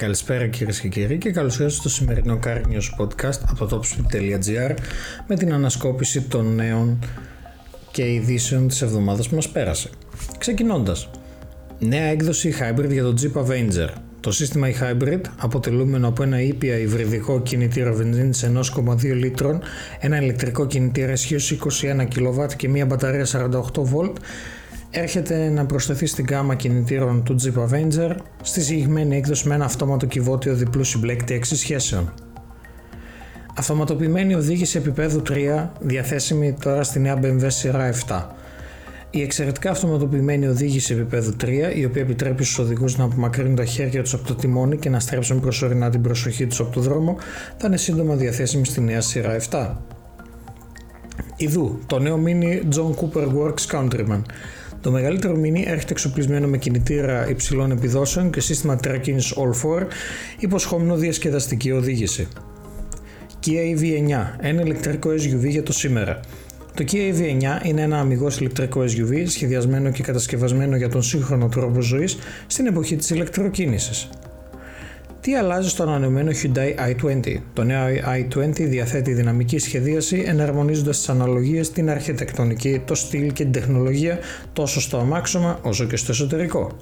Καλησπέρα κυρίες και κύριοι και καλώς ήρθατε στο σημερινό Car News Podcast από το topspeed.gr με την ανασκόπηση των νέων και ειδήσεων της εβδομάδας που μας πέρασε. Ξεκινώντας, νέα έκδοση Hybrid για το Jeep Avenger. Το σύστημα e-Hybrid, αποτελούμενο από ένα ήπια υβριδικό κινητήρα βενζίνης 1,2 λίτρων, ένα ηλεκτρικό κινητήρα ισχύως 21 kW και μια μπαταρία 48V, έρχεται να προσθεθεί στην γάμα κινητήρων του Jeep Avenger στη συγκεκριμένη έκδοση με ένα αυτόματο κυβότιο διπλού συμπλέκτη 6 σχέσεων. Αυτοματοποιημένη οδήγηση επίπεδου 3 διαθέσιμη τώρα στη νέα BMW σειρά 7. Η εξαιρετικά αυτοματοποιημένη οδήγηση επίπεδου 3, η οποία επιτρέπει στους οδηγούς να απομακρύνουν τα χέρια τους από το τιμόνι και να στρέψουν προσωρινά την προσοχή τους από το δρόμο, θα είναι σύντομα διαθέσιμη στη νέα σειρά 7. Ιδού, το νέο Mini John Cooper Works Countryman. Το μεγαλύτερο μίνι έρχεται εξοπλισμένο με κινητήρα υψηλών επιδόσεων και σύστημα tracking All 4, υποσχόμενο διασκεδαστική οδήγηση. Kia EV9, ένα ηλεκτρικό SUV για το σήμερα. Το Kia EV9 είναι ένα αμυγός ηλεκτρικό SUV σχεδιασμένο και κατασκευασμένο για τον σύγχρονο τρόπο ζωής στην εποχή της ηλεκτροκίνησης. Τι αλλάζει στο ανανεωμένο Hyundai i20. Το νέο i20 διαθέτει δυναμική σχεδίαση εναρμονίζοντας τις αναλογίες, την αρχιτεκτονική, το στυλ και την τεχνολογία τόσο στο αμάξωμα όσο και στο εσωτερικό.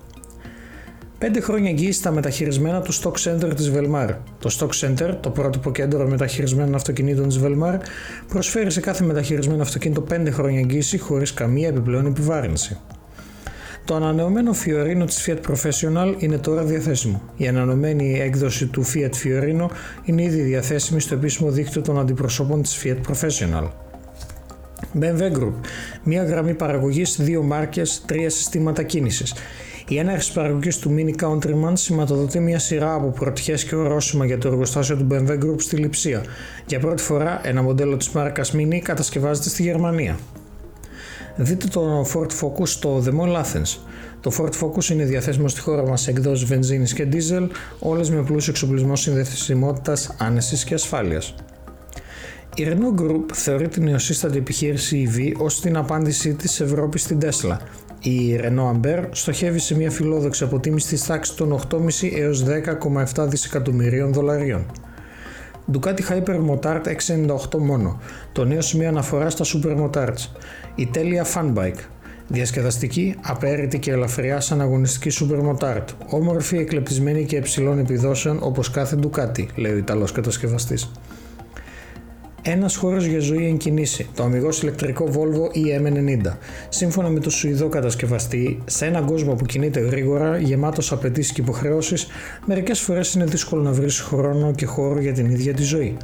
5 χρόνια εγγύηση στα μεταχειρισμένα του Stock Center της Velmar. Το Stock Center, το πρότυπο κέντρο μεταχειρισμένων αυτοκινήτων της Velmar, προσφέρει σε κάθε μεταχειρισμένο αυτοκίνητο 5 χρόνια εγγύηση χωρίς καμία επιπλέον επιβάρυνση. Το ανανεωμένο Fiorino της Fiat Professional είναι τώρα διαθέσιμο. Η ανανεωμένη έκδοση του Fiat Fiorino είναι ήδη διαθέσιμη στο επίσημο δίκτυο των αντιπροσώπων της Fiat Professional. BMW Group, μια γραμμή παραγωγής, δύο μάρκες, τρία συστήματα κίνησης. Η έναρξη παραγωγής του Mini Countryman σηματοδοτεί μια σειρά από πρωτιές και ορόσημα για το εργοστάσιο του BMW Group στη Λιψία. Για πρώτη φορά, ένα μοντέλο της μάρκας Mini κατασκευάζεται στη Γερμανία. Δείτε το Ford Focus στο The Mall Athens. Το Ford Focus είναι διαθέσιμο στη χώρα μας σε εκδόσεις βενζίνης και diesel, όλες με πλούσιο εξοπλισμό συνδεσιμότητας, άνεσης και ασφάλειας. Η Renault Group θεωρεί την νεοσύστατη επιχείρηση EV ως την απάντησή της Ευρώπης στην Tesla. Η Renault Amber στοχεύει σε μια φιλόδοξη αποτίμηση της τάξης των 8,5 έως 10,7 δισεκατομμυρίων δολαρίων. Ducati Hyper Motard 698 μόνο. Το νέο σημείο αναφοράς στα Super Motards. Η τέλεια Funbike. Διασκεδαστική, απέρριτη και ελαφριά σαν αγωνιστική Super Motard. Όμορφη, εκλεπτισμένη και υψηλών επιδόσεων όπως κάθε Ducati, λέει ο Ιταλός κατασκευαστής. Ένας χώρος για ζωή εν κινήσει, το αμυγός ηλεκτρικό Volvo EM90. Σύμφωνα με το Σουηδό κατασκευαστή, σε έναν κόσμο που κινείται γρήγορα, γεμάτος απαιτήσεις και υποχρεώσεις, μερικές φορές είναι δύσκολο να βρεις χρόνο και χώρο για την ίδια τη ζωή.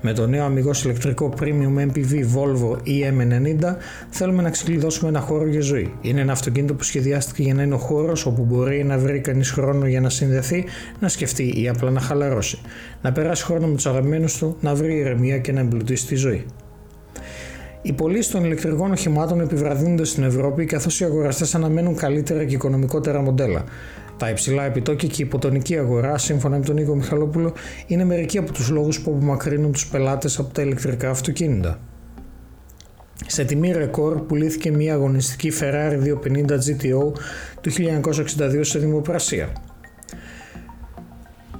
Με το νέο αμυγός ηλεκτρικό Premium MPV Volvo EM90 θέλουμε να ξεκλειδώσουμε ένα χώρο για ζωή. Είναι ένα αυτοκίνητο που σχεδιάστηκε για να είναι ο χώρος όπου μπορεί να βρει κανείς χρόνο για να συνδεθεί, να σκεφτεί ή απλά να χαλαρώσει. Να περάσει χρόνο με τους αγαπημένους του, να βρει ηρεμία και να εμπλουτίσει τη ζωή. Οι πωλήσει των ηλεκτρικών οχημάτων επιβραδύνονται στην Ευρώπη καθώς οι αγοραστές αναμένουν καλύτερα και οικονομικότερα μοντέλα. Τα υψηλά επιτόκια και η υποτονική αγορά, σύμφωνα με τον Νίκο Μιχαλόπουλο, είναι μερικοί από τους λόγους που απομακρύνουν τους πελάτες από τα ηλεκτρικά αυτοκίνητα. Σε τιμή ρεκόρ πουλήθηκε μια αγωνιστική Ferrari 250 GTO του 1962 σε δημοπρασία.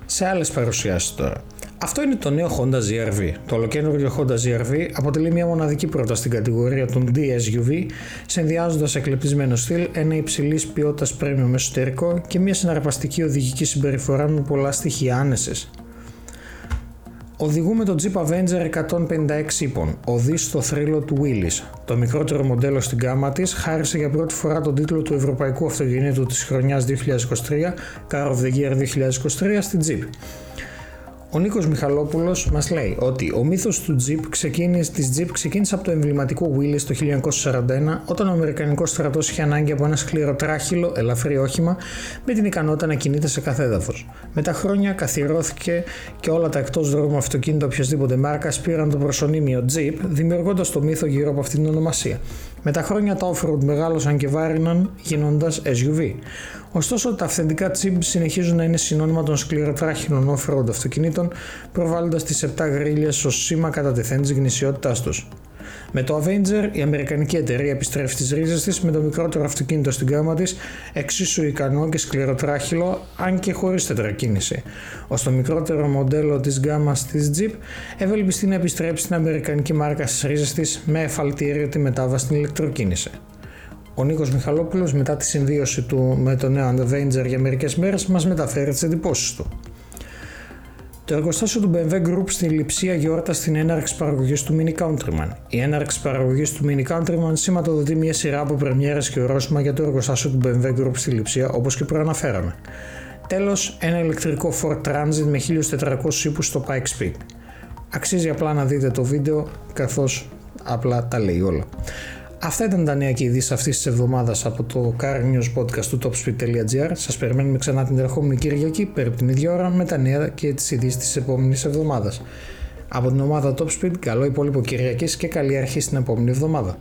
Σε άλλες παρουσιάσεις τώρα. Αυτό είναι το νέο Honda ZRV. Το ολοκένουργιο Honda ZRV αποτελεί μια μοναδική πρόταση στην κατηγορία των DSUV, συνδυάζοντας εκλεπτισμένο στυλ, ένα υψηλής ποιότητας premium εσωτερικό και μια συναρπαστική οδηγική συμπεριφορά με πολλά στοιχεία άνεσης. Οδηγούμε το Jeep Avenger 156 ύπων, οδεί στο θρύλο του Willys. Το μικρότερο μοντέλο στην γάμα της χάρισε για πρώτη φορά τον τίτλο του Ευρωπαϊκού Αυτοκινήτου της χρονιάς 2023, Car of the Year 2023 στην Jeep. Ο Νίκος Μιχαλόπουλος μας λέει ότι ο μύθος του Jeep ξεκίνησε, της Jeep ξεκίνησε από το εμβληματικό Willys το 1941 όταν ο Αμερικανικός στρατός είχε ανάγκη από ένα σκληροτράχυλο ελαφρύ όχημα με την ικανότητα να κινείται σε κάθε έδαφος. Με τα χρόνια καθιερώθηκε και όλα τα εκτός δρόμου αυτοκίνητα οποιασδήποτε μάρκας πήραν το προσωνύμιο Jeep δημιουργώντας το μύθο γύρω από αυτήν την ονομασία. Με τα χρόνια τα off-road μεγάλωσαν και βάριναν γίνοντας SUV. Ωστόσο, τα αυθεντικά chip συνεχίζουν να είναι συνώνυμα των σκληροτράχυλων off-road αυτοκινήτων, προβάλλοντας τι 7 γρίλε ω σήμα κατά τεθέν της γνησιότητάς τους. Με το Avenger, η αμερικανική εταιρεία επιστρέφει στις ρίζες της με το μικρότερο αυτοκίνητο στην γάμα της, εξίσου ικανό και σκληροτράχυλο, αν και χωρίς τετρακίνηση. Ως το μικρότερο μοντέλο της γκάμας της Jeep, ευελπιστεί να επιστρέψει την αμερικανική μάρκα στις ρίζες της με εφαλτήριο τη μετάβαση στην ηλεκτροκίνηση. Ο Νίκος Μιχαλόπουλος, μετά τη συμβίωση του με το νέο Avenger για μερικές μέρες, μας μεταφέρει τις εντυπώσεις του. Το εργοστάσιο του BMW Group στην Λιψία γιόρτασε την έναρξη παραγωγής του Mini Countryman. Η έναρξη παραγωγής του Mini Countryman σηματοδοτεί μια σειρά από πρεμιέρες και ορόσημα για το εργοστάσιο του BMW Group στη Λιψία, όπως και προαναφέραμε. Τέλος, ένα ηλεκτρικό Ford Transit με 1400 ύπους στο Pike Speed. Αξίζει απλά να δείτε το βίντεο καθώς απλά τα λέει όλα. Αυτά ήταν τα νέα και ειδήσεις αυτής της εβδομάδας από το Car News Podcast του topspeed.gr. Σας περιμένουμε ξανά την ερχόμενη Κυριακή περίπου την ίδια ώρα με τα νέα και τις ειδήσεις της επόμενης εβδομάδας. Από την ομάδα Top Speed, καλό υπόλοιπο Κυριακή και καλή αρχή στην επόμενη εβδομάδα.